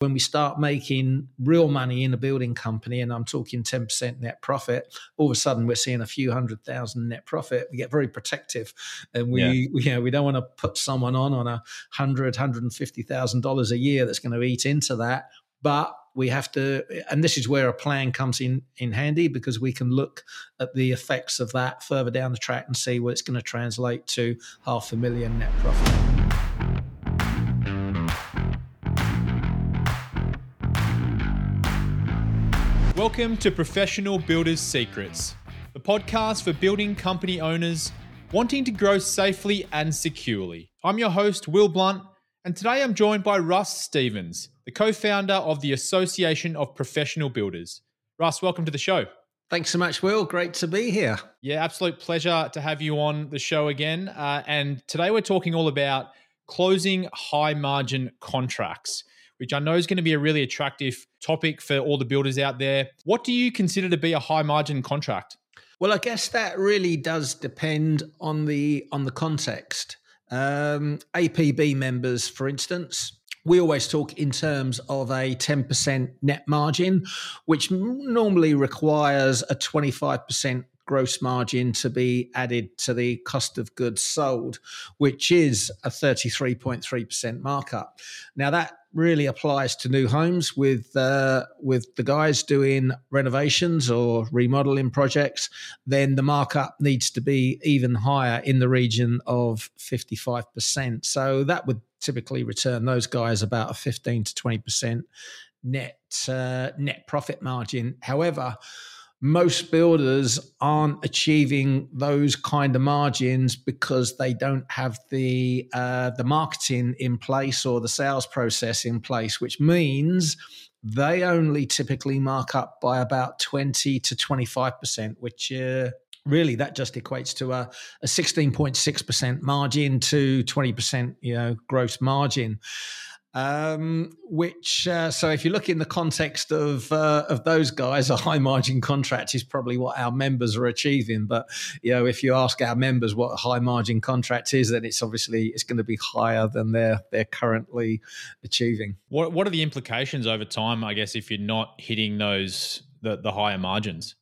when we start making real money in a building company, and I'm talking 10% net profit, all of a sudden we're seeing a few hundred thousand net profit. We get very protective, and we, yeah. we you know we don't want to put someone on on a hundred, hundred and fifty thousand dollars a year that's going to eat into that. But we have to, and this is where a plan comes in in handy because we can look at the effects of that further down the track and see what it's going to translate to half a million net profit. Welcome to Professional Builders Secrets, the podcast for building company owners wanting to grow safely and securely. I'm your host, Will Blunt, and today I'm joined by Russ Stephens, the co founder of the Association of Professional Builders. Russ, welcome to the show. Thanks so much, Will. Great to be here. Yeah, absolute pleasure to have you on the show again. Uh, and today we're talking all about closing high margin contracts which I know is going to be a really attractive topic for all the builders out there. What do you consider to be a high margin contract? Well, I guess that really does depend on the on the context. Um, APB members, for instance, we always talk in terms of a 10% net margin, which normally requires a 25% gross margin to be added to the cost of goods sold, which is a 33.3% markup. Now, that really applies to new homes with uh, with the guys doing renovations or remodeling projects, then the markup needs to be even higher in the region of 55%. So that would typically return those guys about a 15 to 20% net uh, net profit margin. However, most builders aren't achieving those kind of margins because they don't have the uh, the marketing in place or the sales process in place, which means they only typically mark up by about 20 to 25%, which uh, really that just equates to a, a 16.6% margin to 20% you know gross margin um, which uh, so if you look in the context of uh, of those guys, a high margin contract is probably what our members are achieving. But you know, if you ask our members what a high margin contract is, then it's obviously it's going to be higher than they're they're currently achieving. What what are the implications over time? I guess if you're not hitting those the, the higher margins.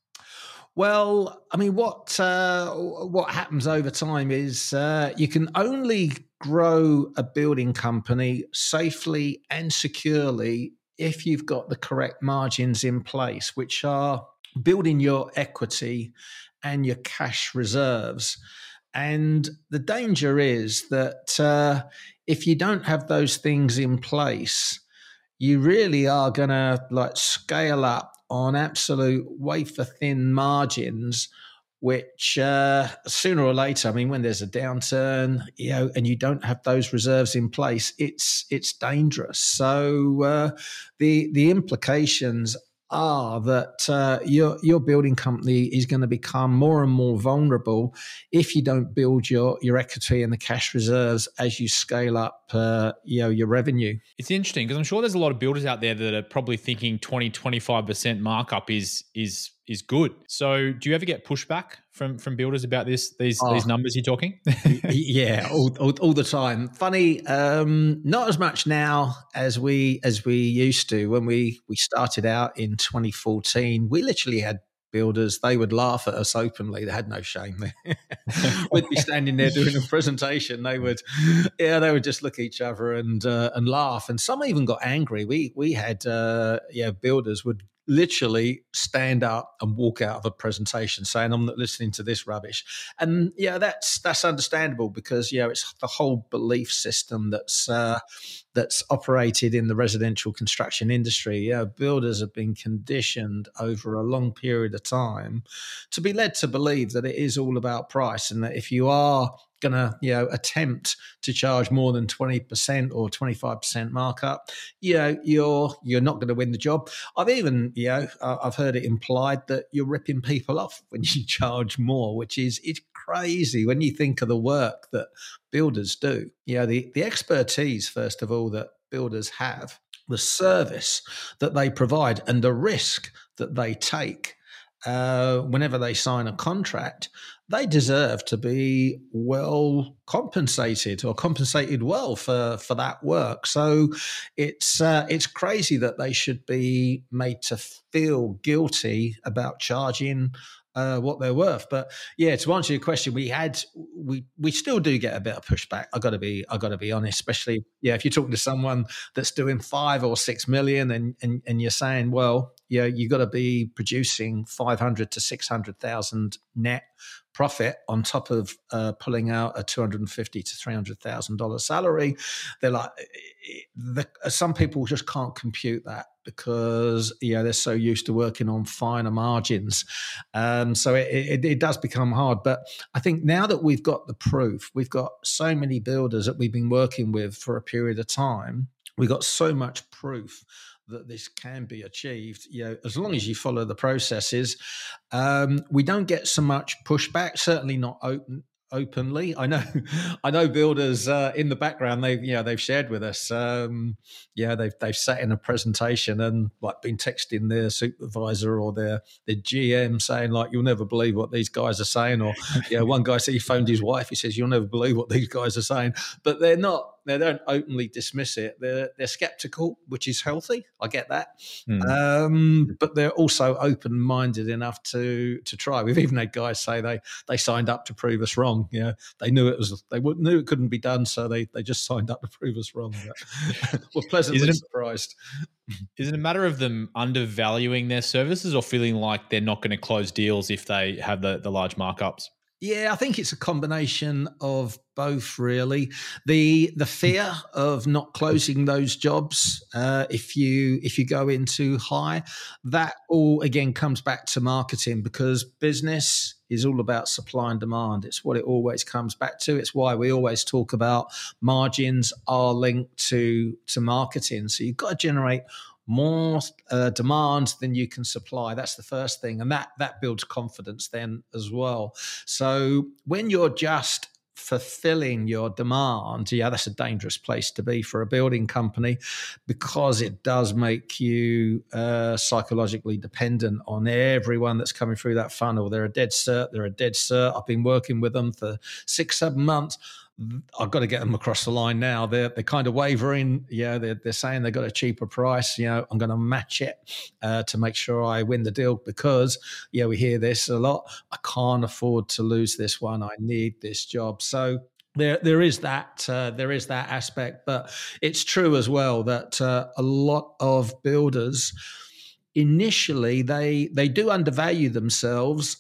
Well, I mean, what uh, what happens over time is uh, you can only grow a building company safely and securely if you've got the correct margins in place, which are building your equity and your cash reserves. And the danger is that uh, if you don't have those things in place, you really are going to like scale up on absolute wafer thin margins which uh, sooner or later, I mean, when there's a downturn, you know, and you don't have those reserves in place, it's it's dangerous. So uh, the the implications are that uh, your your building company is going to become more and more vulnerable if you don't build your your equity and the cash reserves as you scale up uh, you know your revenue. It's interesting because I'm sure there's a lot of builders out there that are probably thinking 20 25% markup is is is good. So, do you ever get pushback from from builders about this these oh, these numbers you're talking? yeah, all, all, all, the time. Funny, um, not as much now as we as we used to when we we started out in 2014. We literally had builders, they would laugh at us openly. They had no shame. We'd be standing there doing a presentation. They would, yeah, they would just look at each other and uh, and laugh. And some even got angry. We we had, uh, yeah, builders would literally stand up and walk out of a presentation saying i'm not listening to this rubbish. And yeah that's that's understandable because yeah it's the whole belief system that's uh, that's operated in the residential construction industry. Yeah builders have been conditioned over a long period of time to be led to believe that it is all about price and that if you are going to you know attempt to charge more than 20% or 25% markup. You know you're you're not going to win the job. I've even you know i've heard it implied that you're ripping people off when you charge more which is it's crazy when you think of the work that builders do. You know the the expertise first of all that builders have the service that they provide and the risk that they take uh, whenever they sign a contract, they deserve to be well compensated or compensated well for for that work. So it's uh, it's crazy that they should be made to feel guilty about charging uh, what they're worth. But yeah, to answer your question, we had we we still do get a bit of pushback. I got to be I got to be honest, especially yeah, if you're talking to someone that's doing five or six million, and and, and you're saying, well, yeah, you've got to be producing five hundred to six hundred thousand net profit on top of uh, pulling out a two hundred and fifty to three hundred thousand dollar salary. They're like, the, some people just can't compute that because you know they're so used to working on finer margins. Um, so it, it, it, does become hard. But I think now that we've got the proof, we've got so many builders that we've been working with for a period of time. We've got so much proof that this can be achieved, you know, as long as you follow the processes. Um, we don't get so much pushback, certainly not open, openly. I know, I know builders uh, in the background. They've you know they've shared with us. Um, yeah, they've they've sat in a presentation and like been texting their supervisor or their their GM saying like you'll never believe what these guys are saying. Or yeah, one guy said he phoned his wife. He says you'll never believe what these guys are saying. But they're not they don't openly dismiss it. They're they're skeptical, which is healthy. I get that, mm. um, but they're also open minded enough to to try. We've even had guys say they they signed up to prove us wrong. Yeah, they knew it was they knew it couldn't be done, so they they just signed up to prove us wrong. we're pleasantly surprised. Is it a matter of them undervaluing their services or feeling like they're not going to close deals if they have the, the large markups? Yeah, I think it's a combination of both. Really, the the fear of not closing those jobs uh, if you if you go in too high, that all again comes back to marketing because business is all about supply and demand. It's what it always comes back to. It's why we always talk about margins are linked to to marketing. So you've got to generate more uh, demand than you can supply. That's the first thing, and that that builds confidence then as well. So when you're just fulfilling your demand, yeah, that's a dangerous place to be for a building company because it does make you uh, psychologically dependent on everyone that's coming through that funnel. They're a dead cert, they're a dead cert. I've been working with them for six, seven months. I've got to get them across the line now. They're they're kind of wavering. Yeah, they're they're saying they've got a cheaper price. You know, I'm going to match it uh, to make sure I win the deal because yeah, we hear this a lot. I can't afford to lose this one. I need this job. So there there is that uh, there is that aspect, but it's true as well that uh, a lot of builders initially they they do undervalue themselves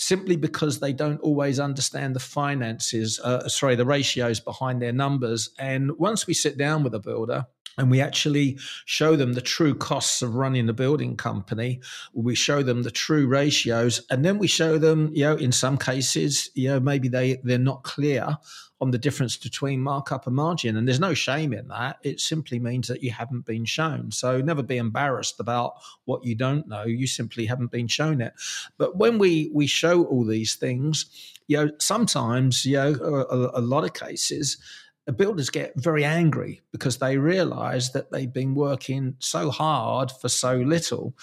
simply because they don't always understand the finances, uh, sorry, the ratios behind their numbers. And once we sit down with a builder, and we actually show them the true costs of running a building company. We show them the true ratios, and then we show them, you know, in some cases, you know, maybe they they're not clear on the difference between markup and margin. And there's no shame in that. It simply means that you haven't been shown. So never be embarrassed about what you don't know. You simply haven't been shown it. But when we we show all these things, you know, sometimes, you know, a, a lot of cases, builders get very angry because they realize that they've been working so hard for so little.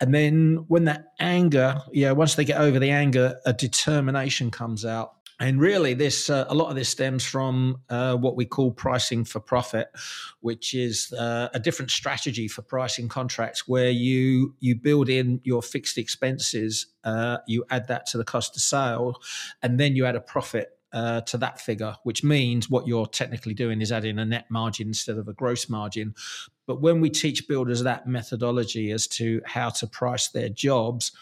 And then when that anger, you know, once they get over the anger, a determination comes out and really, this uh, a lot of this stems from uh, what we call pricing for profit, which is uh, a different strategy for pricing contracts, where you you build in your fixed expenses, uh, you add that to the cost of sale, and then you add a profit uh, to that figure, which means what you're technically doing is adding a net margin instead of a gross margin. But when we teach builders that methodology as to how to price their jobs,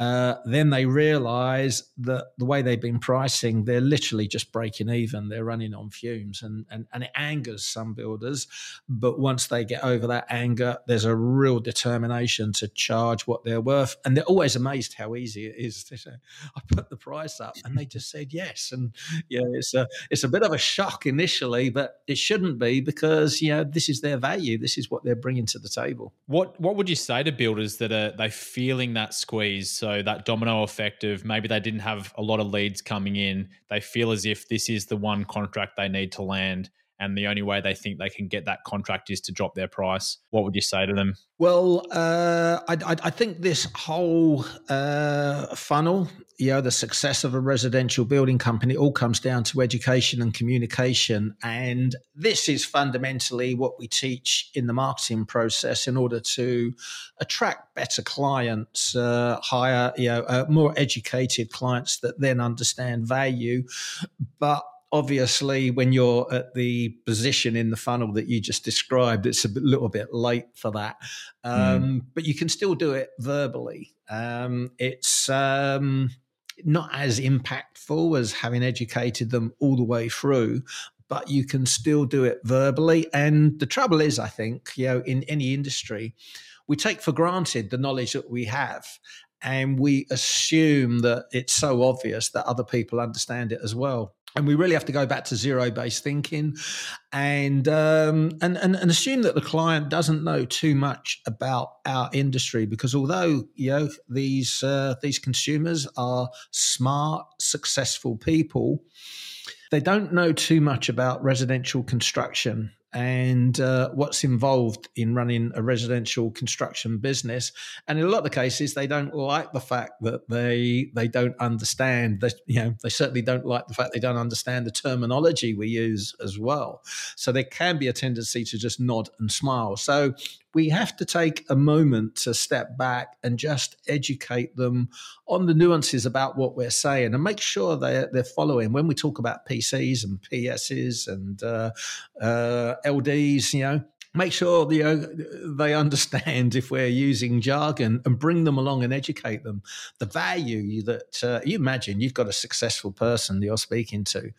uh, then they realize that the way they've been pricing, they're literally just breaking even. They're running on fumes, and, and, and it angers some builders. But once they get over that anger, there's a real determination to charge what they're worth. And they're always amazed how easy it is. They say, I put the price up, and they just said yes. And yeah, it's a, it's a bit of a shock initially, but it shouldn't be because, you know, this is their value. This is what they're bringing to the table. What, what would you say to builders that are they feeling that squeeze? So so that domino effect of maybe they didn't have a lot of leads coming in. They feel as if this is the one contract they need to land. And the only way they think they can get that contract is to drop their price, what would you say to them? Well, uh, I, I, I, think this whole uh, funnel, you know, the success of a residential building company all comes down to education and communication. And this is fundamentally what we teach in the marketing process in order to attract better clients, uh, hire, you know, uh, more educated clients that then understand value. But obviously when you're at the position in the funnel that you just described it's a little bit late for that hmm. um, mm. but you can still do it verbally um, it's um, not as impactful as having educated them all the way through but you can still do it verbally and the trouble is i think you know in any industry we take for granted the knowledge that we have and we assume that it's so obvious that other people understand it as well. And we really have to go back to zero based thinking and, um, and, and and assume that the client doesn't know too much about our industry because although you know these uh, these consumers are smart successful people they don't know too much about residential construction and uh, what's involved in running a residential construction business. And in a lot of the cases, they don't like the fact that they they don't understand. That you know, they certainly don't like the fact they don't understand the terminology we use as well. So there can be a tendency to just nod and smile. So we have to take a moment to step back and just educate them on the nuances about what we're saying and make sure they're, they're following. When we talk about PCs and PSs and uh, uh, LDs, you know, make sure you know they understand if we're using jargon and bring them along and educate them the value that uh, you imagine you've got a successful person you're speaking to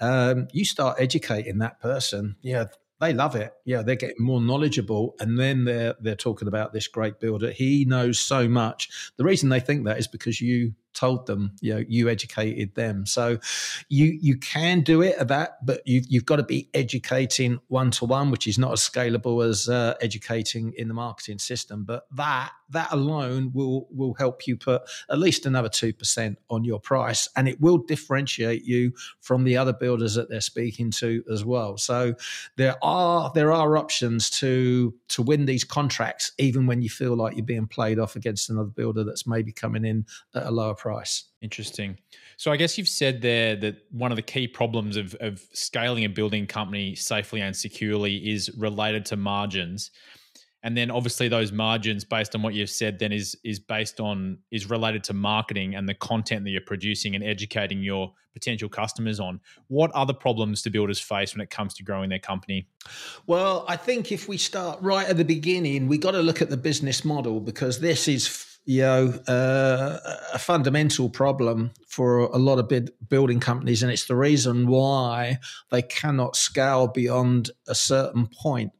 um, you start educating that person yeah they love it. Yeah, they're getting more knowledgeable, and then they're they're talking about this great builder. He knows so much. The reason they think that is because you told them, you know, you educated them. So you you can do it at that, but you've you've got to be educating one to one, which is not as scalable as uh, educating in the marketing system. But that that alone will will help you put at least another two percent on your price, and it will differentiate you from the other builders that they're speaking to as well. So there are there are options to to win these contracts, even when you feel like you're being played off against another builder that's maybe coming in at a lower price. Interesting. So I guess you've said there that one of the key problems of, of scaling a building company safely and securely is related to margins. And then obviously those margins based on what you've said then is is based on is related to marketing and the content that you're producing and educating your potential customers on. What other problems do builders face when it comes to growing their company? Well, I think if we start right at the beginning, we got to look at the business model because this is you know, uh, a fundamental problem for a lot of big building companies, and it's the reason why they cannot scale beyond a certain point.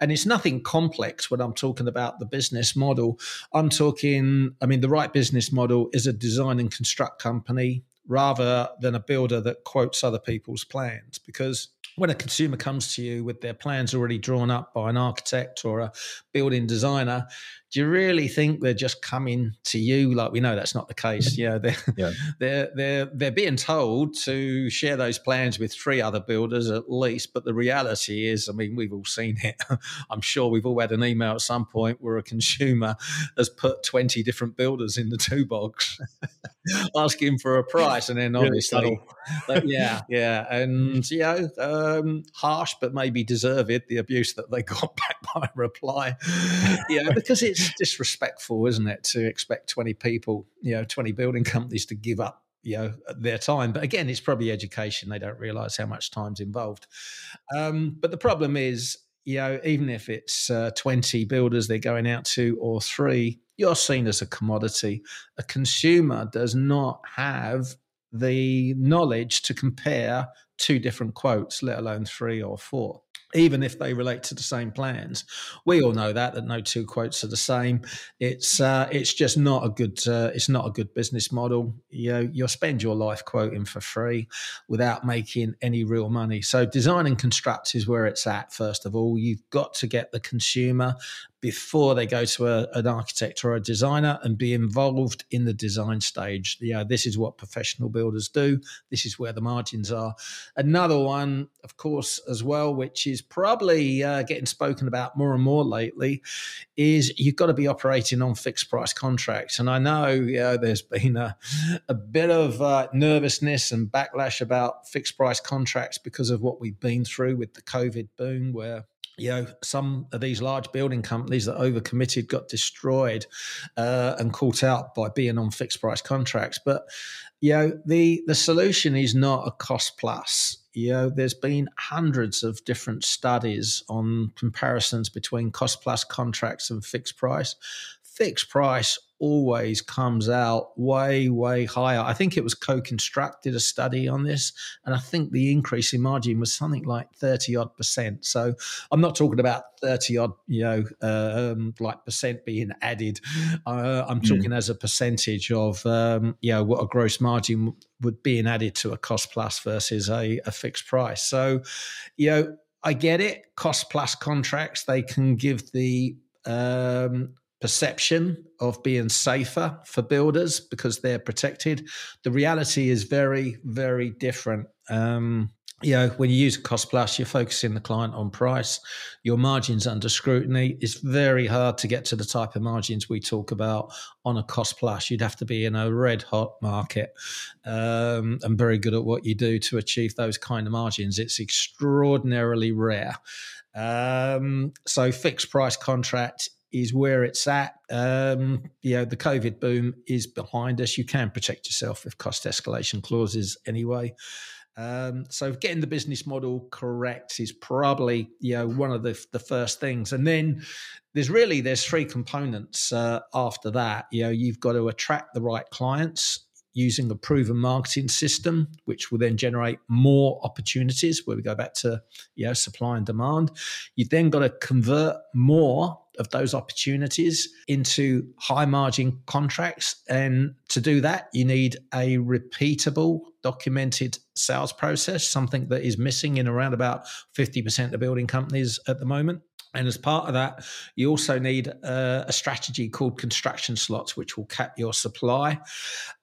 And it's nothing complex when I'm talking about the business model. I'm talking, I mean, the right business model is a design and construct company rather than a builder that quotes other people's plans because when a consumer comes to you with their plans already drawn up by an architect or a building designer, do you really think they're just coming to you? Like we know that's not the case. Yeah, they're yeah. they're they're they're being told to share those plans with three other builders at least. But the reality is, I mean, we've all seen it. I'm sure we've all had an email at some point where a consumer has put 20 different builders in the to box, asking for a price, and then obviously, yeah, yeah, and you know, um, harsh but maybe deserved the abuse that they got back by reply. yeah, because it's disrespectful, isn't it, to expect 20 people, you know, 20 building companies to give up you know their time? But again it's probably education. They don't realize how much time's involved. Um, but the problem is you know even if it's uh, 20 builders they're going out to or three you're seen as a commodity. A consumer does not have the knowledge to compare two different quotes let alone three or four even if they relate to the same plans. We all know that that no two quotes are the same. It's uh, it's just not a good uh, it's not a good business model. You know, you'll spend your life quoting for free without making any real money. So design and construct is where it's at. First of all, you've got to get the consumer before they go to a, an architect or a designer and be involved in the design stage. Know, this is what professional builders do. This is where the margins are. Another one, of course, as well, which is probably uh, getting spoken about more and more lately, is you've got to be operating on fixed price contracts. And I know, you know there's been a, a bit of uh, nervousness and backlash about fixed price contracts because of what we've been through with the COVID boom, where you know, some of these large building companies that overcommitted got destroyed uh, and caught out by being on fixed price contracts. But you know, the the solution is not a cost plus. You know, there's been hundreds of different studies on comparisons between cost plus contracts and fixed price. Fixed price always comes out way, way higher. I think it was co-constructed a study on this, and I think the increase in margin was something like 30 odd percent. So I'm not talking about 30 odd, you know, um, like percent being added. Uh, I'm hmm. talking mm. as a percentage of, um, you know, what a gross margin would being added to a cost plus versus a, a fixed price. So, you know, I get it. Cost plus contracts, they can give the um, perception of being safer for builders because they're protected. The reality is very, very different. Um, you know, when you use cost plus, you're focusing the client on price. Your margins under scrutiny. It's very hard to get to the type of margins we talk about on a cost plus. You'd have to be in a red hot market um, and very good at what you do to achieve those kind of margins. It's extraordinarily rare. Um, so fixed price contract is where it's at. Um, you know, the COVID boom is behind us. You can protect yourself with cost escalation clauses anyway. Um, so getting the business model correct is probably you know one of the the first things, and then there's really there's three components uh, after that. You know, you've got to attract the right clients using a proven marketing system, which will then generate more opportunities. Where we go back to you know supply and demand, you've then got to convert more of those opportunities into high margin contracts. And to do that, you need a repeatable, documented sales process, something that is missing in around about 50% of building companies at the moment. And as part of that, you also need a, a strategy called construction slots, which will cap your supply,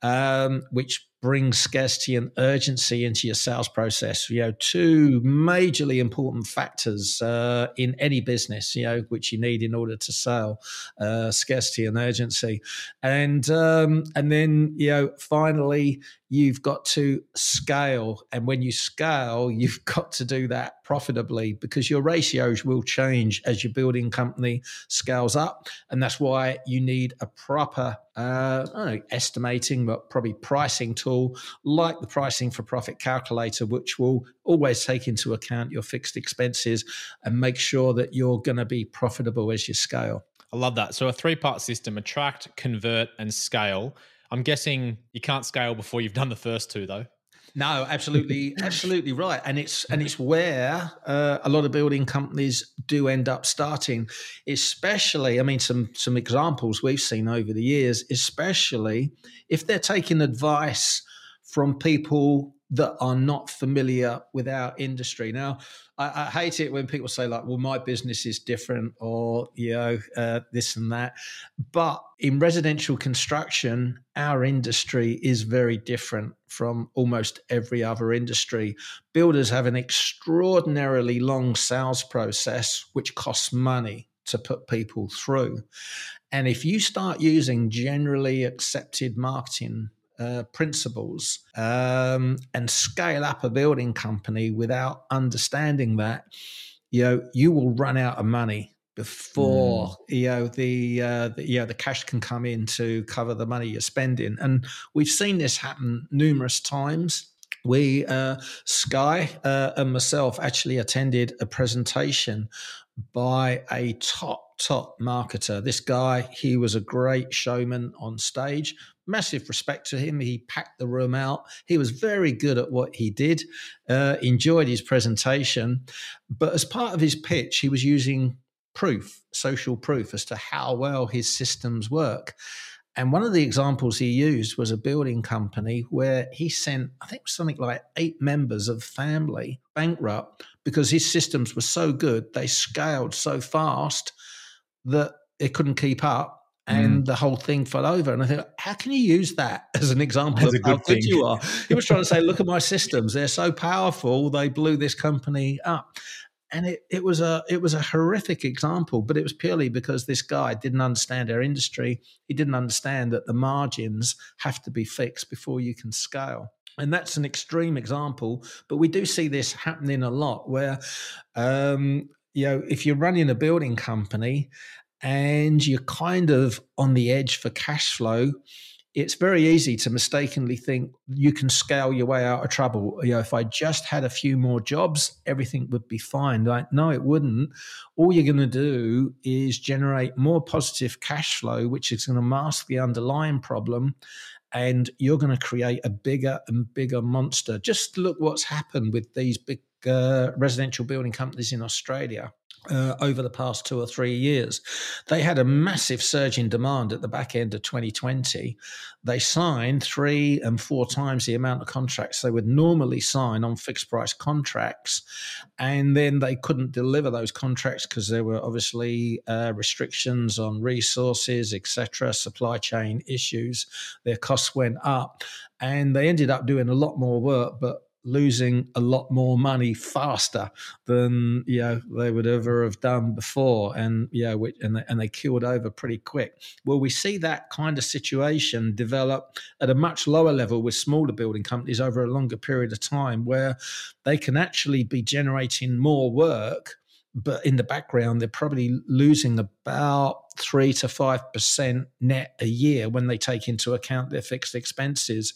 um, which brings scarcity and urgency into your sales process. You know, two majorly important factors uh, in any business, you know, which you need in order to sell: uh, scarcity and urgency. And um, and then you know, finally, you've got to scale. And when you scale, you've got to do that profitably because your ratios will change as your building company scales up. And that's why you need a proper, uh, I don't know, estimating, but probably pricing tool like the pricing for profit calculator, which will always take into account your fixed expenses and make sure that you're going to be profitable as you scale. I love that. So a three part system attract, convert, and scale. I'm guessing you can't scale before you've done the first two, though. No, absolutely, absolutely right, and it's and it's where uh, a lot of building companies do end up starting. Especially, I mean, some some examples we've seen over the years, especially if they're taking advice from people that are not familiar with our industry. Now, I, I, hate it when people say like, "Well, my business is different," or you know, uh, this and that. But in residential construction, our industry is very different from almost every other industry. Builders have an extraordinarily long sales process, which costs money to put people through. And if you start using generally accepted marketing uh, principles um, and scale up a building company without understanding that, you know, you will run out of money before mm. you know the, uh, the you know the cash can come in to cover the money you're spending, and we've seen this happen numerous times. We, uh, Sky uh, and myself, actually attended a presentation by a top top marketer. This guy, he was a great showman on stage, massive respect to him. He packed the room out. He was very good at what he did, uh, enjoyed his presentation. But as part of his pitch, he was using proof, social proof, as to how well his systems work. And one of the examples he used was a building company where he sent, I think, something like eight members of family bankrupt because his systems were so good, they scaled so fast that it couldn't keep up and mm. the whole thing fell over. And I think, how can you use that as an example That's of how good you are? He was trying to say, look at my systems; they're so powerful, they blew this company up. And it, it was a it was a horrific example, but it was purely because this guy didn't understand our industry. He didn't understand that the margins have to be fixed before you can scale. And that's an extreme example, but we do see this happening a lot where um, you know, if you're running a building company and you're kind of on the edge for cash flow, it's very easy to mistakenly think you can scale your way out of trouble. You know, if I just had a few more jobs, everything would be fine. Like, no, it wouldn't. All you're going to do is generate more positive cash flow, which is going to mask the underlying problem. And you're going to create a bigger and bigger monster. Just look what's happened with these big uh, residential building companies in Australia uh, over the past two or three years. They had a massive surge in demand at the back end of 2020. They signed three and four times the amount of contracts they would normally sign on fixed price contracts. And then they couldn't deliver those contracts because there were obviously uh, restrictions on resources, etc., supply chain issues. Their costs went up. And they ended up doing a lot more work, but losing a lot more money faster than you know they would ever have done before. And yeah and they, and they killed over pretty quick. Well we see that kind of situation develop at a much lower level with smaller building companies over a longer period of time where they can actually be generating more work but in the background they're probably losing about 3 to 5% net a year when they take into account their fixed expenses.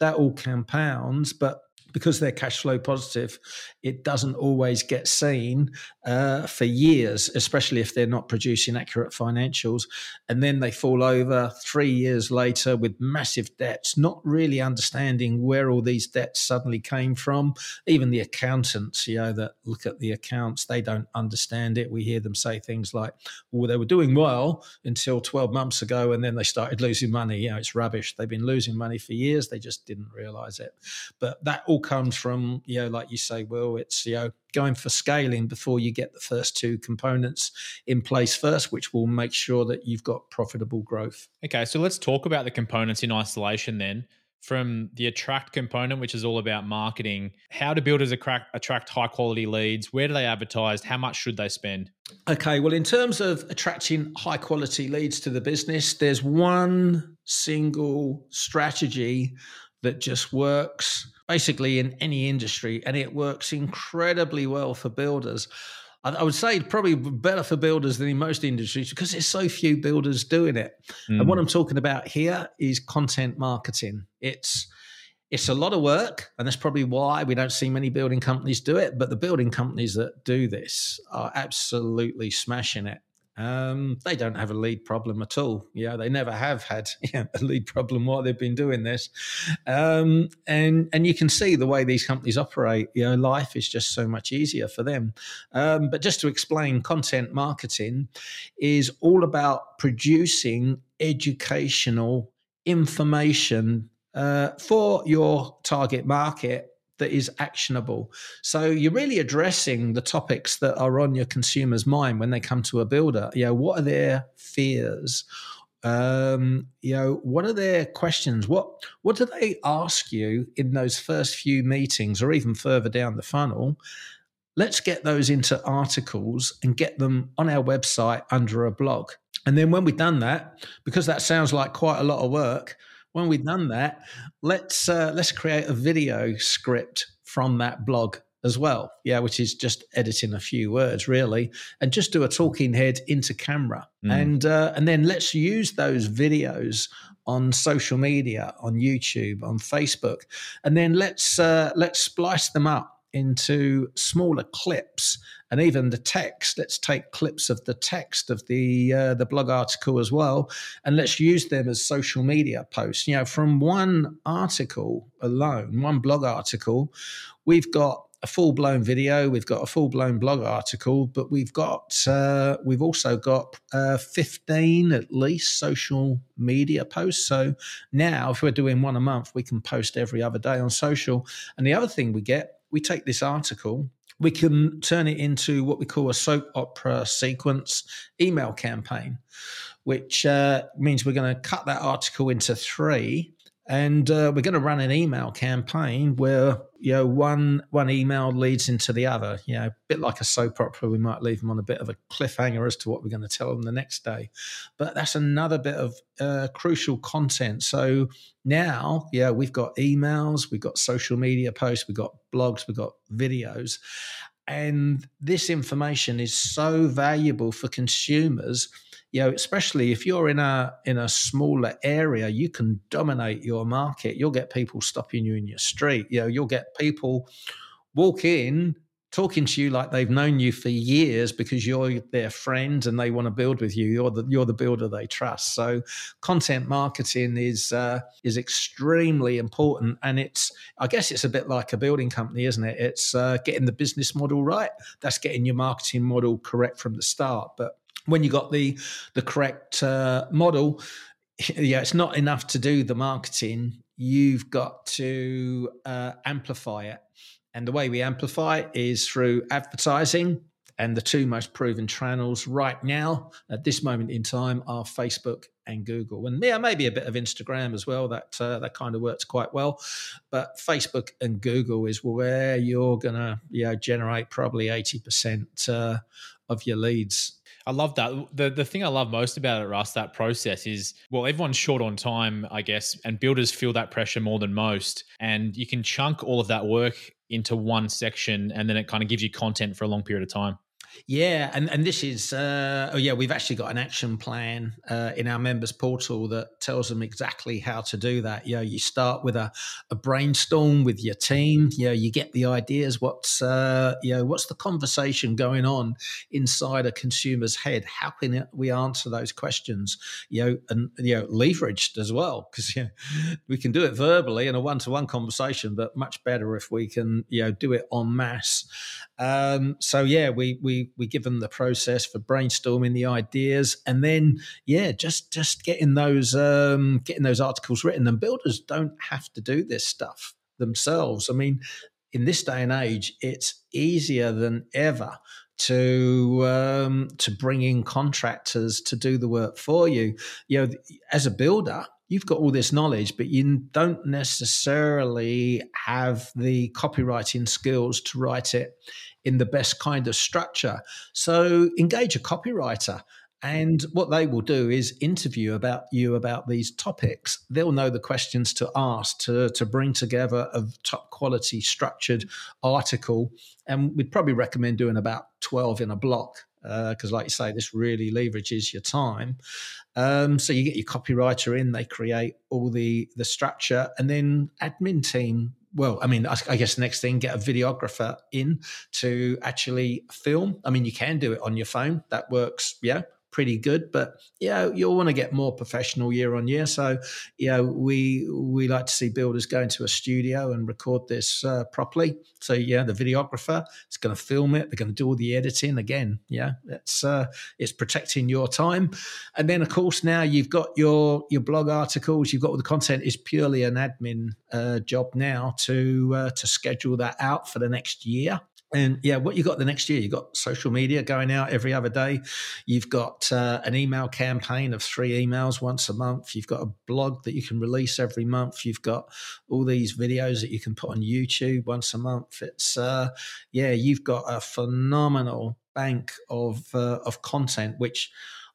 That all compounds but because they're cash flow positive, it doesn't always get seen uh, for years, especially if they're not producing accurate financials. And then they fall over three years later with massive debts, not really understanding where all these debts suddenly came from. Even the accountants, you know, that look at the accounts, they don't understand it. We hear them say things like, well, they were doing well until 12 months ago and then they started losing money. You know, it's rubbish. They've been losing money for years. They just didn't realize it. But that all comes from, you know, like you say, Will, it's, you know, going for scaling before you get the first two components in place first, which will make sure that you've got profitable growth. Okay, so let's talk about the components in isolation then. From the attract component, which is all about marketing, how do builders attract high quality leads? Where do they advertise? How much should they spend? Okay, well, in terms of attracting high quality leads to the business, there's one single strategy that just works basically in any industry, and it works incredibly well for builders. I would say probably better for builders than in most industries because there's so few builders doing it. Mm. And what mm. I'm talking about here is content marketing. It's it's a lot of work, and that's probably why we don't see many building companies do it. But the building companies that do this are absolutely smashing it. Um, they don't have a lead problem at all. Yeah, they never have had a lead problem while they've been doing this. Um, and and you can see the way these companies operate. You know, life is just so much easier for them. Um, but just to explain, content marketing is all about producing educational information uh, for your target market that is actionable. So you're really addressing the topics that are on your consumer's mind when they come to a builder. You know, what are their fears? Um, you know, what are their questions? What what do they ask you in those first few meetings or even further down the funnel? Let's get those into articles and get them on our website under a blog. And then when we've done that, because that sounds like quite a lot of work, when we've done that, let's uh, let's create a video script from that blog as well. Yeah, which is just editing a few words really, and just do a talking head into camera, mm. and uh, and then let's use those videos on social media, on YouTube, on Facebook, and then let's uh, let's splice them up into smaller clips and even the text let's take clips of the text of the uh, the blog article as well and let's use them as social media posts you know from one article alone one blog article we've got a full blown video, we've got a full blown blog article, but we've got uh, we've also got uh, fifteen at least social media posts. So now, if we're doing one a month, we can post every other day on social. And the other thing we get we take this article, we can turn it into what we call a soap opera sequence email campaign, which uh, means we're going to cut that article into three and uh, we're going to run an email campaign where you know one one email leads into the other you know a bit like a soap opera. We might leave them on a bit of a cliffhanger as to what we're going to tell them the next day. But that's another bit of uh, crucial content. So now yeah we've got emails we've got social media posts we've got blogs we've got videos. And this information is so valuable for consumers you know, especially if you're in a in a smaller area, you can dominate your market. You'll get people stopping you in your street. You know, you'll get people walk in talking to you like they've known you for years because you're their friend and they want to build with you. You're the you're the builder they trust. So content marketing is uh, is extremely important, and it's I guess it's a bit like a building company, isn't it? It's uh, getting the business model right. That's getting your marketing model correct from the start. But when you got the the correct uh, model, yeah, it's not enough to do the marketing. You've got to uh, amplify it, and the way we amplify it is through advertising. And the two most proven channels right now, at this moment in time, are Facebook and Google, and yeah, maybe a bit of Instagram as well. That uh, that kind of works quite well, but Facebook and Google is where you're gonna you know generate probably eighty percent uh, of your leads I love that. The the thing I love most about it, Russ, that process is well, everyone's short on time, I guess, and builders feel that pressure more than most. And you can chunk all of that work into one section and then it kind of gives you content for a long period of time. Yeah, and and this is uh, oh yeah, we've actually got an action plan uh, in our members portal that tells them exactly how to do that. You know, you start with a, a brainstorm with your team. You know, you get the ideas. What's uh, you know, what's the conversation going on inside a consumer's head? How can we answer those questions? You know, and you know, leveraged as well because know, we can do it verbally in a one-to-one conversation, but much better if we can you know do it en masse. Um, so yeah, we we we give them the process for brainstorming the ideas, and then yeah, just just getting those um, getting those articles written. And builders don't have to do this stuff themselves. I mean, in this day and age, it's easier than ever to um, to bring in contractors to do the work for you. You know, as a builder, you've got all this knowledge, but you don't necessarily have the copywriting skills to write it in the best kind of structure. So engage a copywriter. And what they will do is interview about you about these topics. They'll know the questions to ask to, to bring together a top quality structured article. And we'd probably recommend doing about 12 in a block because, uh, like you say, this really leverages your time. Um, so you get your copywriter in, they create all the the structure, and then admin team well, I mean, I, I guess next thing, get a videographer in to actually film. I mean, you can do it on your phone. That works, yeah, pretty good. But yeah, you'll want to get more professional year on year. So, you know, we we like to see builders go into a studio and record this uh, properly. So yeah, the videographer is going to film it. They're going to do all the editing again. Yeah, it's uh, it's protecting your time. And then of course now you've got your your blog articles. You've got all the content. is purely an admin uh, job now to uh, to schedule that out for the next year. And yeah, what you got the next year? You've got social media going out every other day. You've got uh, an email campaign of three emails once a month. You've got a blog that you can release every month. You've got all these videos that you can put on YouTube once a month. It's uh, yeah, you've got a phenomenal bank of uh, of content, which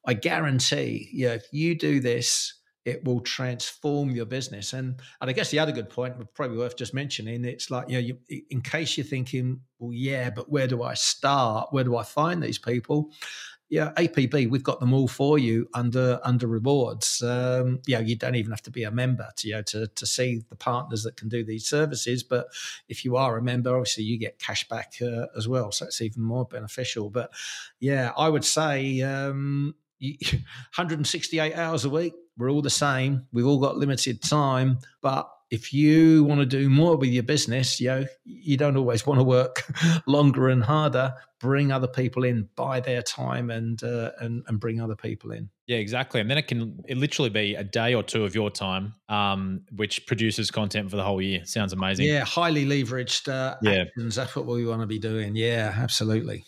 I guarantee, yeah, if you do this it will transform your business. And and I guess the other good point, probably worth just mentioning, it's like you know, you, in case you're thinking, well, yeah, but where do I start? Where do I find these people? Yeah, APB, we've got them all for you under under rewards. Um, yeah, you don't even have to be a member to you know to to see the partners that can do these services. But if you are a member, obviously you get cash back uh, as well, so it's even more beneficial. But yeah, I would say um, 168 hours a week we're all the same. We've all got limited time, but if you want to do more with your business, you know, you don't always want to work longer and harder. Bring other people in, buy their time, and uh, and and bring other people in. Yeah, exactly. And then it can it literally be a day or two of your time, um, which produces content for the whole year. Sounds amazing. Yeah, highly leveraged uh, yeah. actions. That's what we want to be doing. Yeah, absolutely.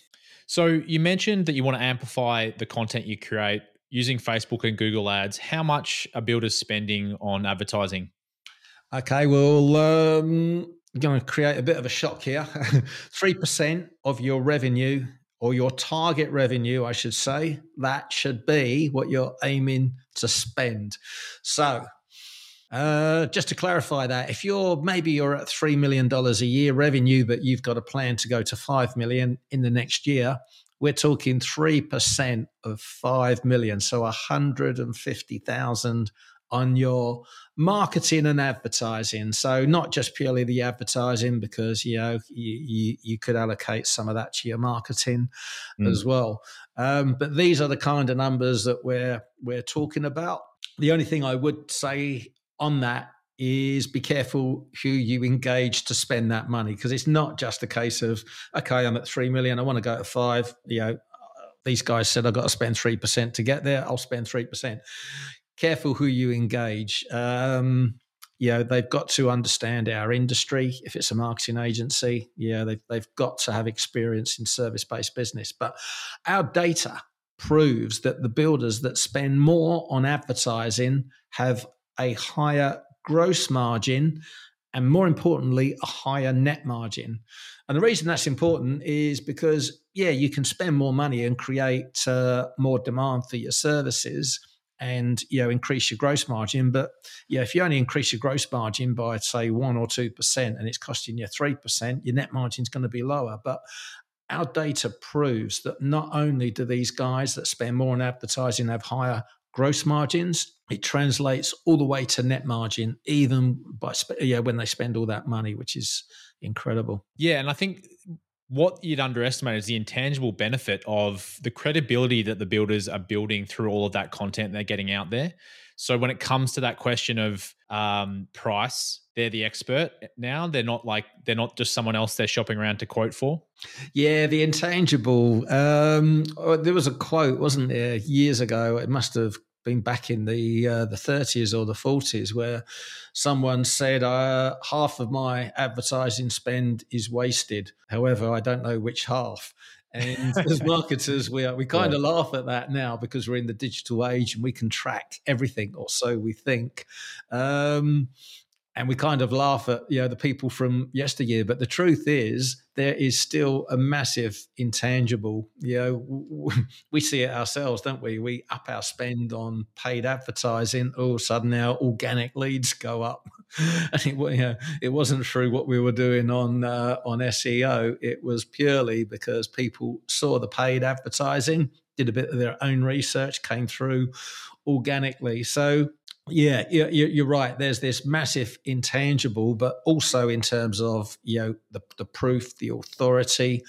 So you mentioned that you want to amplify the content you create using Facebook and Google Ads. How much are builders spending on advertising? Okay, well, um, I'm going to create a bit of a shock here. 3% of your revenue or your target revenue, I should say, that should be what you're aiming to spend. So, uh, just to clarify that, if you're maybe you're at $3 million a year revenue, but you've got a plan to go to 5 million in the next year, we're talking 3% of 5 million. So a 150,000 on your marketing and advertising. So not just purely the advertising, because you know you you, you could allocate some of that to your marketing mm. as well. Um, but these are the kind of numbers that we're we're talking about. The only thing I would say on that is be careful who you engage to spend that money because it's not just a case of okay i'm at 3 million i want to go to 5 you know these guys said i've got to spend 3% to get there i'll spend 3% careful who you engage. Um, you know, they've got to understand our industry. If it's a marketing agency, yeah, they've, they've got to have experience in service based business. But our data proves that the builders that spend more on advertising have a higher gross margin and more importantly, a higher net margin. And the reason that's important is because, yeah, you can spend more money and create uh, more demand for your services and you know increase your gross margin but yeah if you only increase your gross margin by say 1 or 2% and it's costing you 3% your net margin is going to be lower but our data proves that not only do these guys that spend more on advertising have higher gross margins it translates all the way to net margin even by yeah when they spend all that money which is incredible yeah and i think what you'd underestimate is the intangible benefit of the credibility that the builders are building through all of that content they're getting out there. So when it comes to that question of um, price, they're the expert now. They're not like they're not just someone else they're shopping around to quote for. Yeah, the intangible. Um, oh, there was a quote, wasn't there, years ago? It must have been back in the uh, the 30s or the 40s where someone said uh, half of my advertising spend is wasted. However, I don't know which half. And as marketers, we are, we kind of laugh at that now because we're in the digital age and we can track everything, or so we think. Um, and we kind of laugh at you know the people from yesteryear but the truth is there is still a massive intangible you know we see it ourselves don't we? We up our spend on paid advertising all of a sudden our organic leads go up. And it, you know, it wasn't through what we were doing on uh, on SEO it was purely because people saw the paid advertising did a bit of their own research came through organically. So yeah, you're right. There's this massive intangible, but also in terms of you know the, the proof, the authority,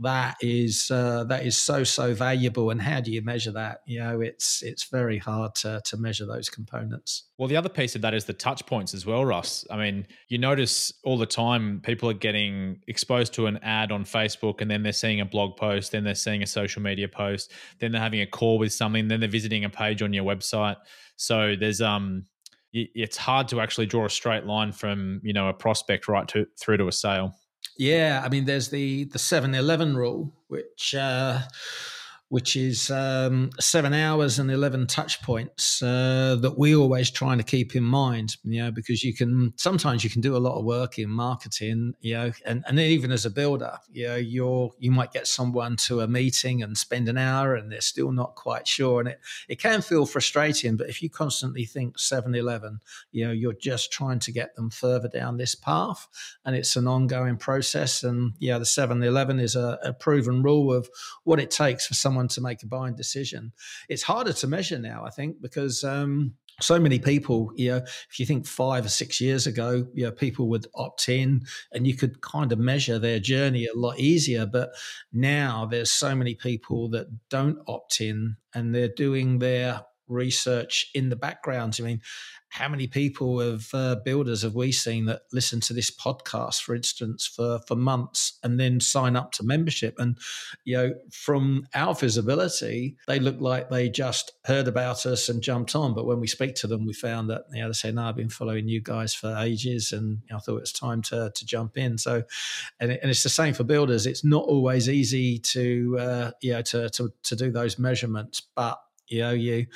that is uh, that is so so valuable. And how do you measure that? You know, it's it's very hard to to measure those components. Well, the other piece of that is the touch points as well, Russ. I mean, you notice all the time people are getting exposed to an ad on Facebook, and then they're seeing a blog post, then they're seeing a social media post, then they're having a call with something, then they're visiting a page on your website so there's um it's hard to actually draw a straight line from you know a prospect right to through to a sale. Yeah, I mean, there's the the seven eleven rule, which uh, which is um, seven hours and 11 touch points uh, that we always trying to keep in mind, you know, because you can sometimes you can do a lot of work in marketing, you know, and, and even as a builder, you know, you're, you might get someone to a meeting and spend an hour and they're still not quite sure. And it, it can feel frustrating, but if you constantly think 7 Eleven, you know, you're just trying to get them further down this path and it's an ongoing process. And yeah, the 7 Eleven is a, a proven rule of what it takes for someone someone to make a buying decision. It's harder to measure now, I think, because um, so many people, you know, if you think five or six years ago, you know, people would opt in and you could kind of measure their journey a lot easier. But now there's so many people that don't opt in and they're doing their research in the background. I mean, how many people of uh, builders have we seen that listen to this podcast, for instance, for for months and then sign up to membership? And you know, from our visibility, they look like they just heard about us and jumped on. But when we speak to them, we found that you know they say, "No, I've been following you guys for ages, and you know, I thought it was time to to jump in." So, and, and it's the same for builders. It's not always easy to uh, you know to, to to do those measurements, but you know you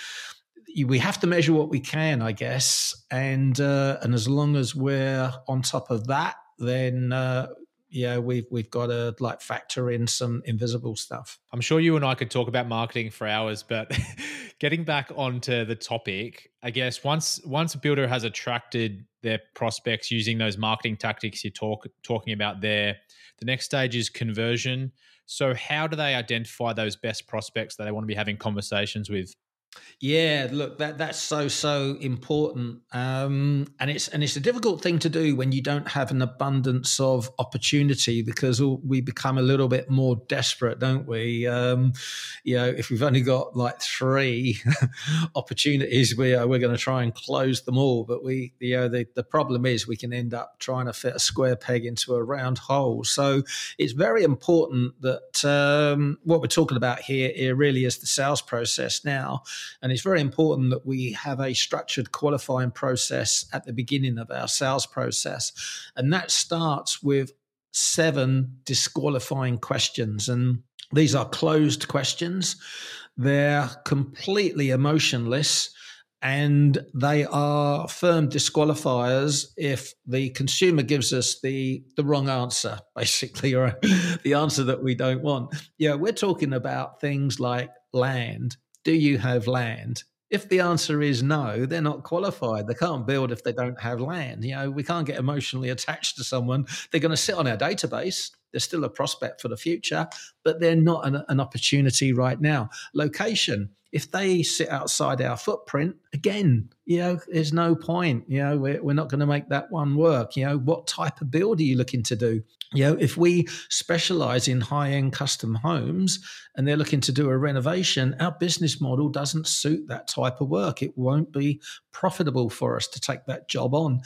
we have to measure what we can, I guess, and uh, and as long as we're on top of that, then uh, yeah, we've we've got to like factor in some invisible stuff. I'm sure you and I could talk about marketing for hours, but getting back onto the topic, I guess once once a builder has attracted their prospects using those marketing tactics you're talk, talking about there, the next stage is conversion. So, how do they identify those best prospects that they want to be having conversations with? Yeah, look, that that's so so important, um, and it's and it's a difficult thing to do when you don't have an abundance of opportunity because we become a little bit more desperate, don't we? Um, you know, if we've only got like three opportunities, we are we're going to try and close them all. But we, you know, the the problem is we can end up trying to fit a square peg into a round hole. So it's very important that um, what we're talking about here, here really is the sales process now and it's very important that we have a structured qualifying process at the beginning of our sales process. And that starts with seven disqualifying questions. And these are closed questions, they're completely emotionless and they are firm disqualifiers if the consumer gives us the the wrong answer basically or the answer that we don't want yeah we're talking about things like land do you have land? If the answer is no, they're not qualified. They can't build if they don't have land. You know, we can't get emotionally attached to someone. They're going to sit on our database. They're still a prospect for the future, but they're not an, an opportunity right now. Location if they sit outside our footprint, again, you know, there's no point. You know, we're, we're not going to make that one work. You know, what type of build are you looking to do? You know, if we specialize in high end custom homes and they're looking to do a renovation, our business model doesn't suit that type of work. It won't be profitable for us to take that job on.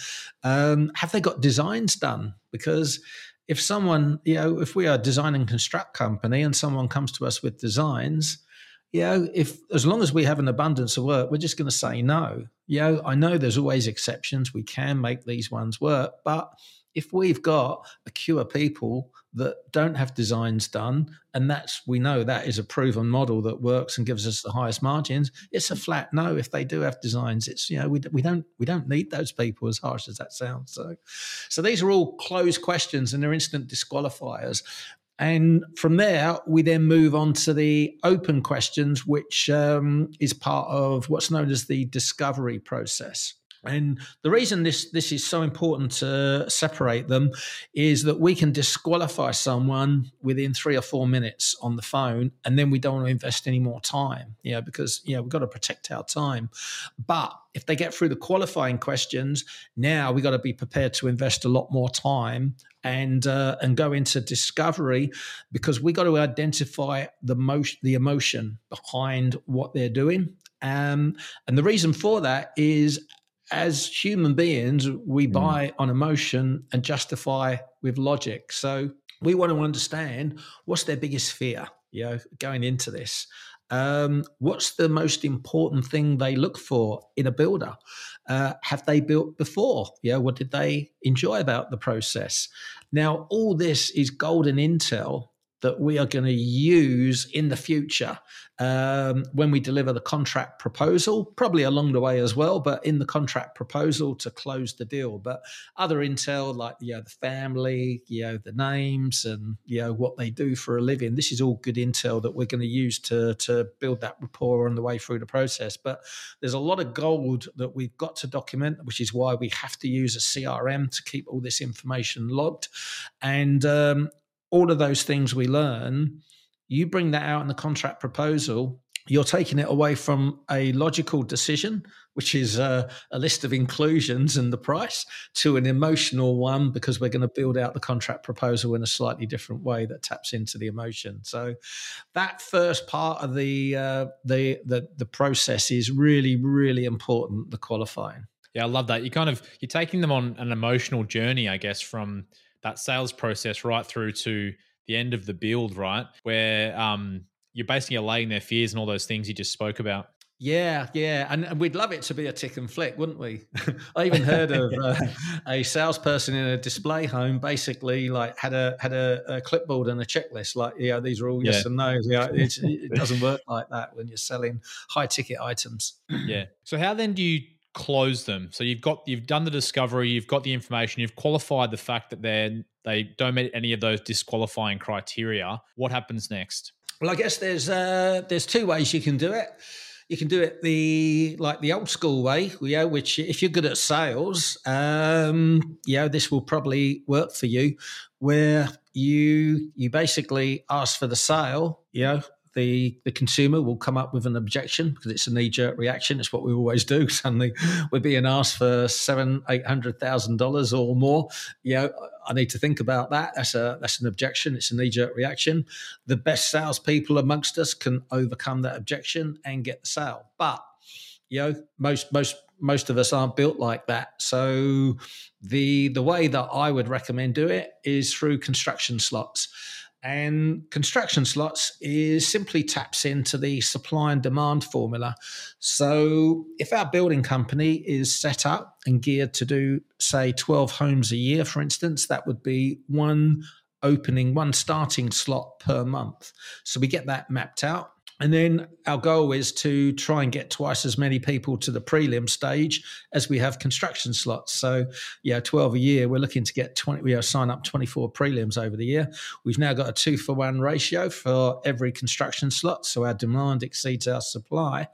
Um, have they got designs done? Because if someone, you know, if we are a design and construct company and someone comes to us with designs, know, if as long as we have an abundance of work, we're just going to say no. Know, I know there's always exceptions. We can make these ones work, but if we've got a queue of people that don't have designs done, and that's we know that is a proven model that works and gives us the highest margins, it's a flat no. If they do have designs, it's you know we, we don't we don't need those people as harsh as that sounds. So, so these are all closed questions and they're instant disqualifiers. And from there, we then move on to the open questions, which um, is part of what's known as the discovery process. And the reason this this is so important to separate them is that we can disqualify someone within three or four minutes on the phone, and then we don't want to invest any more time, you know, because you know we've got to protect our time. But if they get through the qualifying questions, now we've got to be prepared to invest a lot more time and uh, and go into discovery because we got to identify the motion, the emotion behind what they're doing. Um, and the reason for that is as human beings, we mm. buy on emotion and justify with logic. So we want to understand what's their biggest fear, you know, going into this. Um, what's the most important thing they look for in a builder? Uh, have they built before? Yeah, what did they enjoy about the process? Now, all this is golden intel that we are going to use in the future um, when we deliver the contract proposal, probably along the way as well, but in the contract proposal to close the deal. But other intel like you know the family, you know the names, and you know what they do for a living. This is all good intel that we're going to use to to build that rapport on the way through the process. But there's a lot of gold that we've got to document, which is why we have to use a CRM to keep all this information logged, and um, all of those things we learn, you bring that out in the contract proposal, you're taking it away from a logical decision, which is a, a, list of inclusions and the price, to an emotional one because we're going to build out the contract proposal in a slightly different way that taps into the emotion. So that first part of the uh, the, the the process is really really important. The qualifying. Yeah, I love that. You kind of you're taking them on an emotional journey, I guess, from that sales process right through to the end of the build, right? Where um, you're basically allaying their fears and all those things you just spoke about. Yeah, yeah, and, and, we'd love it to be a tick and flick, wouldn't we? I even heard of uh, a salesperson in a display home, basically like had a had a, a clipboard and a checklist, like yeah, these are all yes and no's. Yeah, it doesn't work like that when you're selling high ticket items. yeah. So how then do you close them? So you've got you've done the discovery, you've got the information, you've qualified the fact that they they don't meet any of those disqualifying criteria. What happens next? Well, I guess there's uh, there's two ways you can do it. You can do it the like the old school way, yeah. Which, if you're good at sales, um, yeah, this will probably work for you, where you you basically ask for the sale, know, the the consumer will come up with an objection because it's a knee jerk reaction. It's what we always do. Suddenly, we're being asked for seven, eight hundred thousand dollars or more. Know, I need to think about that. That's a that's an objection. It's a knee jerk reaction. The best salespeople amongst us can overcome that objection and get the sale. But you know, most most most of us aren't built like that. So the the way that I would recommend do it is through construction slots. And construction slots is simply taps into the supply and demand formula. So if our building company is set up and geared to do, say, 12 homes a year, for instance, that would be one opening, one starting slot per month. So we get that mapped out. And then our goal is to try and get twice as many people to the prelim stage as we have construction slots. So, yeah, 12 a year. We're looking to get 20, we sign up 24 prelims over the year. We've now got a two for one ratio for every construction slot. So our demand exceeds our supply.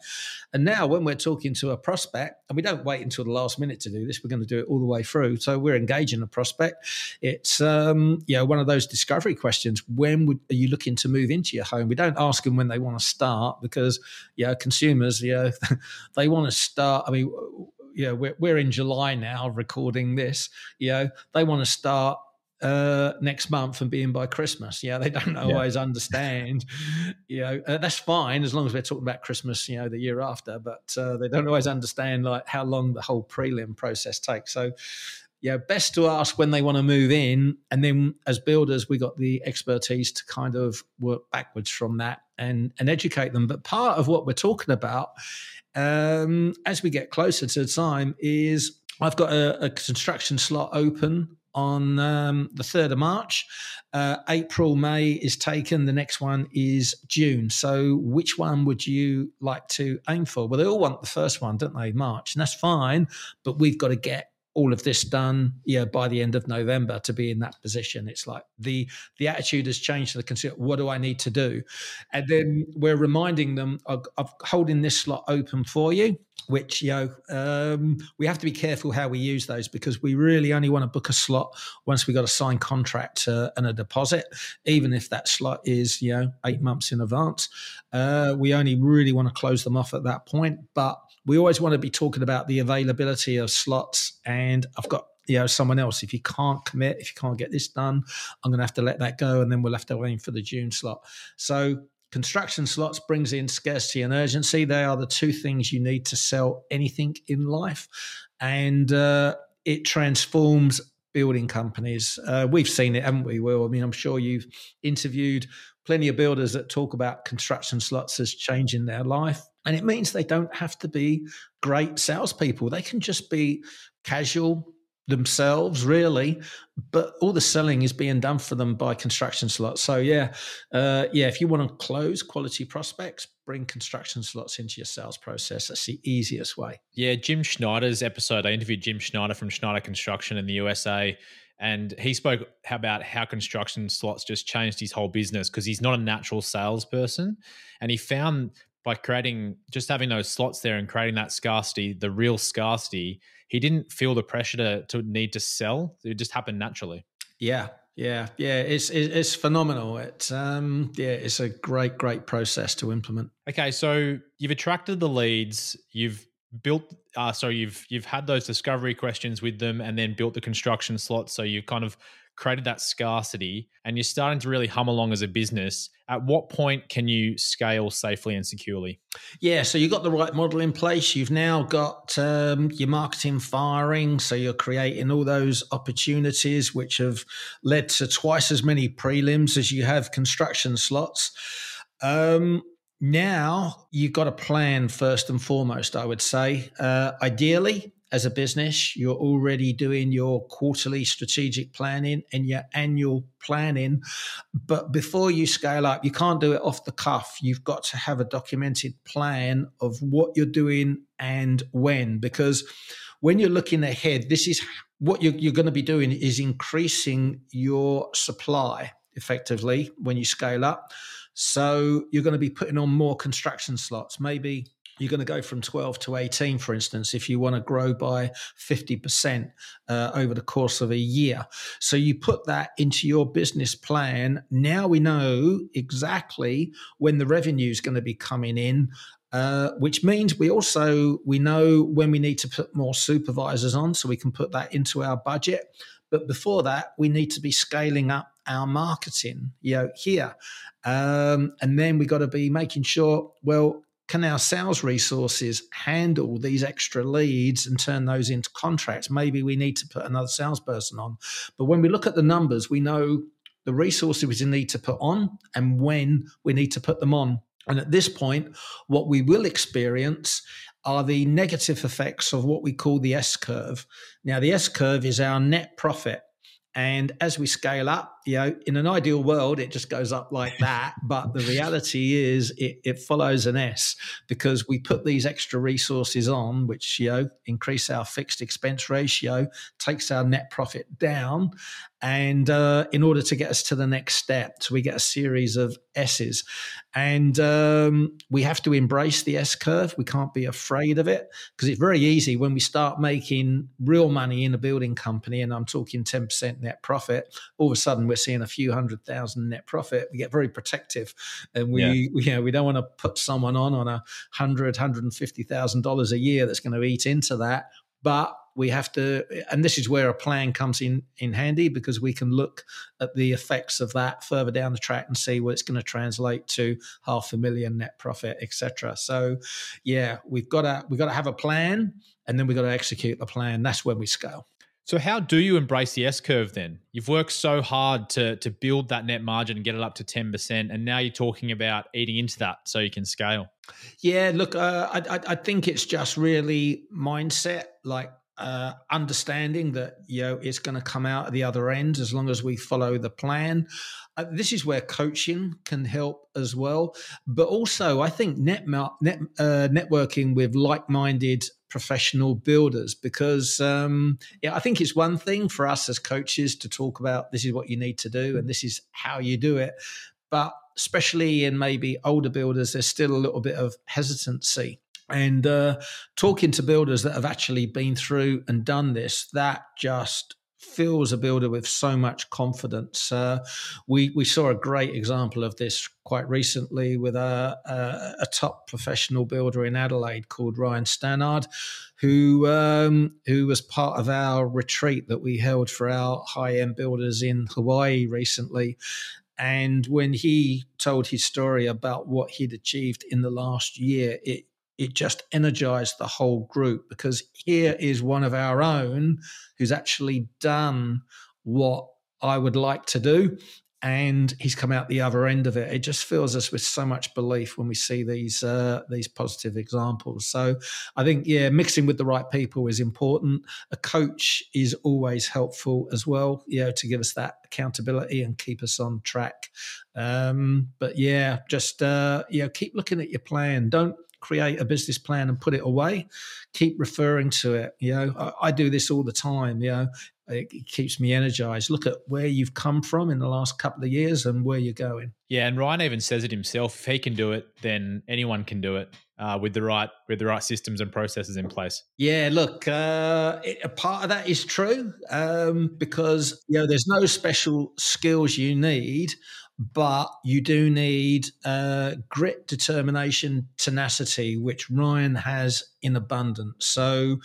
And now, when we're talking to a prospect, and we don't wait until the last minute to do this, we're going to do it all the way through. So we're engaging a prospect. It's, um, you know, one of those discovery questions. When would, are you looking to move into your home? We don't ask them when they want to start because yeah, consumers you know they want to start i mean yeah, we're, we're in july now recording this you know they want to start uh, next month and be in by Christmas. Yeah, they don't always yeah. understand. You know, uh, that's fine as long as we're talking about Christmas. You know, the year after, but uh, they don't always understand like how long the whole prelim process takes. So, yeah, best to ask when they want to move in, and then as builders, we got the expertise to kind of work backwards from that and and educate them. But part of what we're talking about um, as we get closer to the time is I've got a, a construction slot open on um, the 3rd of March. Uh, April, May is taken. The next one is June. So, which one would you like to aim for? Well, they all want the first one, don't they? March. And that's fine. But we've got to get all of this done yeah by the end of november to be in that position. It's like the the attitude has changed to the consumer what do i need to do? And then we're reminding them of, of holding this slot open for you which you know um, we have to be careful how we use those because we really only want to book a slot once we've got a signed contract uh, and a deposit. Even if that slot is you know eight months in advance uh, we only really want to close them off at that point. But we always want to be talking about the availability of slots. And I've got you know someone else. If you can't commit, if you can't get this done, I'm going to have to let that go, and then we'll have to aim for the June slot. So construction slots brings in scarcity and urgency. They are the two things you need to sell anything in life, and uh, it transforms building companies. Uh, we've seen it, haven't we? Well, I mean, I'm sure you've interviewed plenty of builders that talk about construction slots as changing their life. And it means they don't have to be great salespeople. They can just be casual themselves, really. But all the selling is being done for them by construction slots. So yeah, uh, yeah. If you want to close quality prospects, bring construction slots into your sales process. That's the easiest way. Yeah, Jim Schneider's episode. I interviewed Jim Schneider from Schneider Construction in the USA. And he spoke about how construction slots just changed his whole business because he's not a natural salesperson. And he found by creating just having those slots there and creating that scarcity, the real scarcity, he didn't feel the pressure to, to need to sell. It just happened naturally. Yeah. Yeah, yeah. It's it's phenomenal. It's um, yeah, it's a great great process to implement. Okay, so you've attracted the leads. You've built uh, so you've you've had those discovery questions with them and then built the construction slots so you've kind of created that scarcity and you're starting to really hum along as a business at what point can you scale safely and securely? Yeah so you've got the right model in place. You've now got um, your marketing firing so you're creating all those opportunities which have led to twice as many prelims as you have construction slots. Um, now you've got a plan first and foremost i would say. Uh, ideally as a business you're already doing your quarterly strategic planning and your annual planning. But before you scale up you can't do it off the cuff. You've got to have a documented plan of what you're doing and when because when you're looking ahead this is what you're, you're going to be doing is increasing your supply effectively when you scale up. So you're going to be putting on more construction slots, maybe you're going to go from 12 to 18, for instance, if you want to grow by 50% uh, over the course of a year. So you put that into your business plan. Now we know exactly when the revenue is going to be coming in. Uh, which means we also we know when we need to put more supervisors on so we can put that into our budget but before that we need to be scaling up our marketing you know here um, and then we got to be making sure, well, can our sales resources handle these extra leads and turn those into contracts? Maybe we need to put another salesperson on. But when we look at the numbers, we know the resources we need to put on and when we need to put them on. And at this point, what we will experience are the negative effects of what we call the S curve. Now, the S curve is our net profit. And as we scale up, you know, in an ideal world, it just goes up like that. But the reality is it, it follows an S because we put these extra resources on, which, you know, increase our fixed expense ratio, takes our net profit down. And uh, in order to get us to the next step, so we get a series of S's. And um, we have to embrace the S curve. We can't be afraid of it because it's very easy when we start making real money in a building company, and I'm talking 10% net profit, all of a sudden we're seeing a few hundred thousand net profit. We get very protective and we, yeah. we you know, we don't want to put someone on on a hundred, hundred and fifty thousand dollars a year that's going to eat into that. But we have to and this is where a plan comes in in handy because we can look at the effects of that further down the track and see what it's going to translate to half a million net profit etc so yeah we've got to we've got to have a plan and then we've got to execute the plan that's when we scale so how do you embrace the S curve then? You've worked so hard to to build that net margin and get it up to ten percent, and now you're talking about eating into that so you can scale. Yeah, look, uh, I, I think it's just really mindset, like uh, understanding that you know it's going to come out at the other end as long as we follow the plan. Uh, this is where coaching can help as well, but also I think net, net uh, networking with like-minded professional builders because um, yeah, I think it's one thing for us as coaches to talk about this is what you need to do and this is how you do it, but especially in maybe older builders, there's still a little bit of hesitancy. And uh, talking to builders that have actually been through and done this, that just fills a builder with so much confidence. Uh, we we saw a great example of this quite recently with a, a, a top professional builder in Adelaide called Ryan Stannard, who um, who was part of our retreat that we held for our high end builders in Hawaii recently. And when he told his story about what he'd achieved in the last year, it it just energized the whole group because here is one of our own who's actually done what I would like to do. And he's come out the other end of it. It just fills us with so much belief when we see these uh, these positive examples. So I think, yeah, mixing with the right people is important. A coach is always helpful as well, you know, to give us that accountability and keep us on track. Um, but yeah, just uh, you know, keep looking at your plan. Don't create a business plan and put it away. Keep referring to it. You know, I, I do this all the time. You know, it, it keeps me energized. Look at where you've come from in the last couple of years and where you're going. Yeah, and Ryan even says it himself. If he can do it, then anyone can do it. uh, with the right with the right systems and processes in place. Yeah, look, uh, it, a part of that is true um, because you know there's no special skills you need, but you do need uh, grit, determination, tenacity, which Ryan has in abundance. So,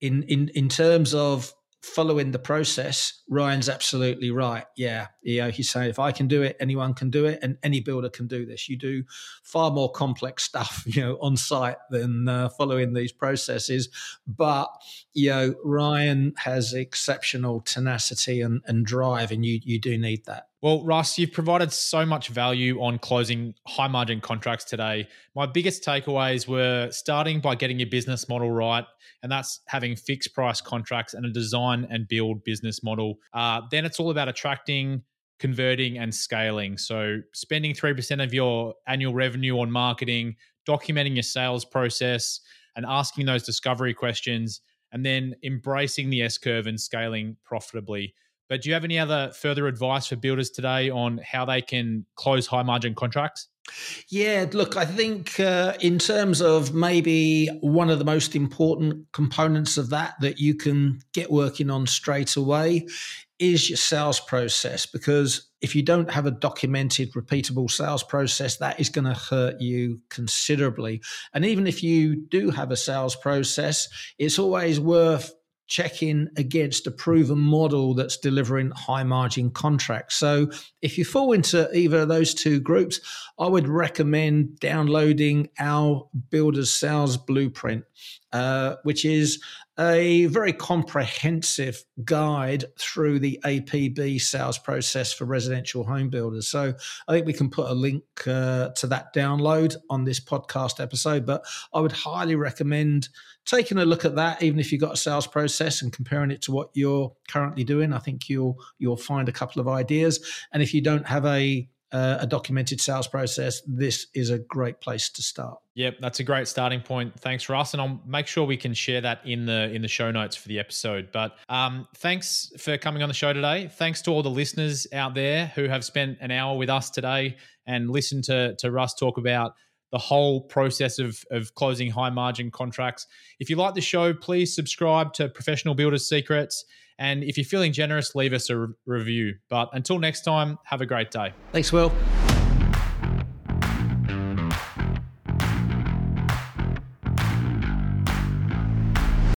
in in in terms of following the process, Ryan's absolutely right. Yeah, you know, he's saying if I can do it, anyone can do it, and any builder can do this. You do far more complex stuff, you know, on site than uh, following these processes. But you know, Ryan has exceptional tenacity and, and drive, and you you do need that. Well, Russ, you've provided so much value on closing high margin contracts today. My biggest takeaways were starting by getting your business model right, and that's having fixed price contracts and a design and build business model. Uh, then it's all about attracting, converting, and scaling. So, spending 3% of your annual revenue on marketing, documenting your sales process, and asking those discovery questions, and then embracing the S curve and scaling profitably. But do you have any other further advice for builders today on how they can close high margin contracts? Yeah, look, I think uh, in terms of maybe one of the most important components of that that you can get working on straight away is your sales process. Because if you don't have a documented, repeatable sales process, that is going to hurt you considerably. And even if you do have a sales process, it's always worth checking against a proven model that's delivering high margin contracts. So if you fall into either of those two groups, I would recommend downloading our Builders Sales Blueprint, uh, which is a very comprehensive guide through the APB sales process for residential home builders. So I think we can put a link uh, to that download on this podcast episode, but I would highly recommend taking a look at that, even if you've got a sales process and comparing it to what you're currently doing. I think you'll you'll find a couple of ideas. And if you don't have a uh, a documented sales process, this is a great place to start. Yep, that's a great starting point. Thanks, Russ, and I'll make sure we can share that in the in the show notes for the episode. But um, thanks for coming on the show today. Thanks to all the listeners out there who have spent an hour with us today and listened to to Russ talk about the whole process of, of closing high margin contracts. If you like the show, please subscribe to Professional Builders Secrets. And if you're feeling generous, leave us a re- review. But until next time, have a great day. Thanks, Will.